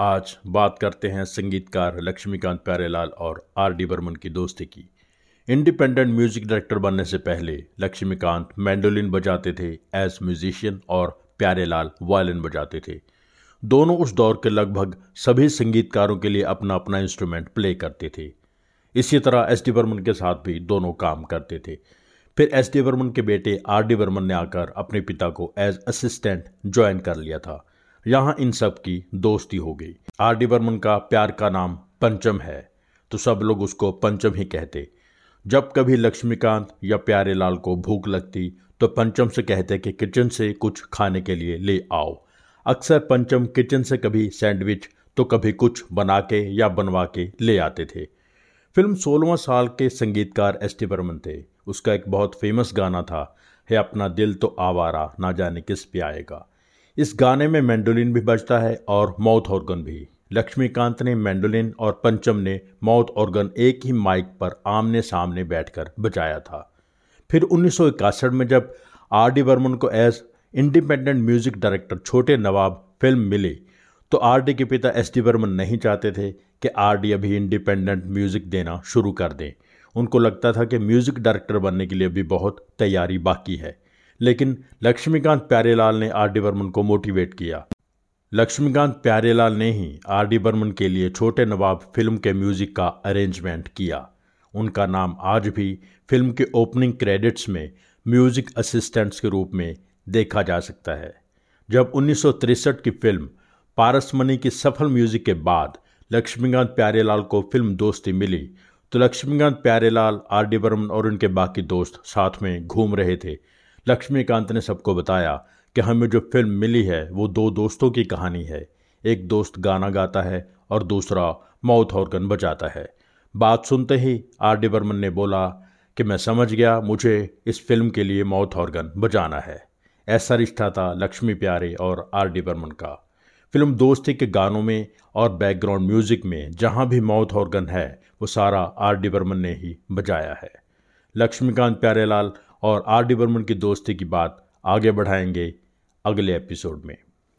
आज बात करते हैं संगीतकार लक्ष्मीकांत प्यारेलाल और आर डी बर्मन की दोस्ती की। इंडिपेंडेंट म्यूज़िक डायरेक्टर बनने से पहले लक्ष्मीकांत मैंडोलिन बजाते थे एज म्यूजिशियन और प्यारेलाल वायलिन बजाते थे। दोनों उस दौर के लगभग सभी संगीतकारों के लिए अपना अपना इंस्ट्रूमेंट प्ले करते थे। इसी तरह एस डी बर्मन के साथ भी दोनों काम करते थे। फिर एस डी बर्मन के बेटे आर डी बर्मन ने आकर अपने पिता को एज असिस्टेंट ज्वाइन कर लिया था। यहाँ इन सब की दोस्ती हो गई। आर डी बर्मन का प्यार का नाम पंचम है। तो सब लोग उसको पंचम ही कहते। जब कभी लक्ष्मीकांत या प्यारे लाल को भूख लगती तो पंचम से कहते कि किचन से कुछ खाने के लिए ले आओ। अक्सर पंचम किचन से कभी सैंडविच तो कभी कुछ बना के या बनवा के ले आते थे। फ़िल्म सोलहवां साल के संगीतकार एस टी बर्मन थे। उसका एक बहुत फ़ेमस गाना था, है अपना दिल तो आवारा, ना जाने किस पे आएगा। इस गाने में मैंडोलिन भी बजता है और माउथ ऑर्गन भी। लक्ष्मीकांत ने मैंडोलिन और पंचम ने माउथ ऑर्गन एक ही माइक पर आमने सामने बैठकर बजाया था। फिर उन्नीस सौ इकसठ में जब आर डी बर्मन को एज इंडिपेंडेंट म्यूज़िक डायरेक्टर छोटे नवाब फ़िल्म मिली तो आर डी के पिता एस डी बर्मन नहीं चाहते थे कि आर डी अभी इंडिपेंडेंट म्यूज़िक देना शुरू कर दें। उनको लगता था कि म्यूज़िक डायरेक्टर बनने के लिए अभी बहुत तैयारी बाकी है। लेकिन लक्ष्मीकांत प्यारेलाल ने आर डी बर्मन को मोटिवेट किया। लक्ष्मीकांत प्यारेलाल ने ही आर डी बर्मन के लिए छोटे नवाब फ़िल्म के म्यूज़िक का अरेंजमेंट किया। उनका नाम आज भी फ़िल्म के ओपनिंग क्रेडिट्स में म्यूज़िक असिस्टेंट्स के रूप में देखा जा सकता है। जब उन्नीस की फ़िल्म पारसमणि की सफल म्यूज़िक के बाद लक्ष्मीकांत प्यारेलाल को फ़िल्म दोस्ती मिली तो लक्ष्मीकांत प्यारेलाल, आर डी बर्मन और उनके बाकी दोस्त साथ में घूम रहे थे। लक्ष्मीकांत ने सबको बताया कि हमें जो फ़िल्म मिली है, वो दो दोस्तों की कहानी है। एक दोस्त गाना गाता है और दूसरा माउथ ऑर्गन बजाता है। बात सुनते ही आर डी बर्मन ने बोला कि मैं समझ गया, मुझे इस फ़िल्म के लिए माउथ ऑर्गन बजाना है। ऐसा रिश्ता था लक्ष्मी प्यारे और आर डी बर्मन का। फ़िल्म दोस्ती के गानों में और बैकग्राउंड म्यूज़िक में जहाँ भी माउथ ऑर्गन है, वो सारा आर डी बर्मन ने ही बजाया है। लक्ष्मीकांत प्यारेलाल और आर डी बर्मन की दोस्ती की बात आगे बढ़ाएँगे अगले एपिसोड में।